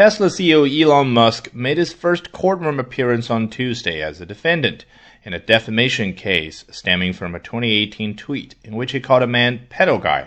Tesla CEO Elon Musk made his first courtroom appearance on Tuesday as a defendant in a defamation case stemming from a 2018 tweet in which he called a man pedo guy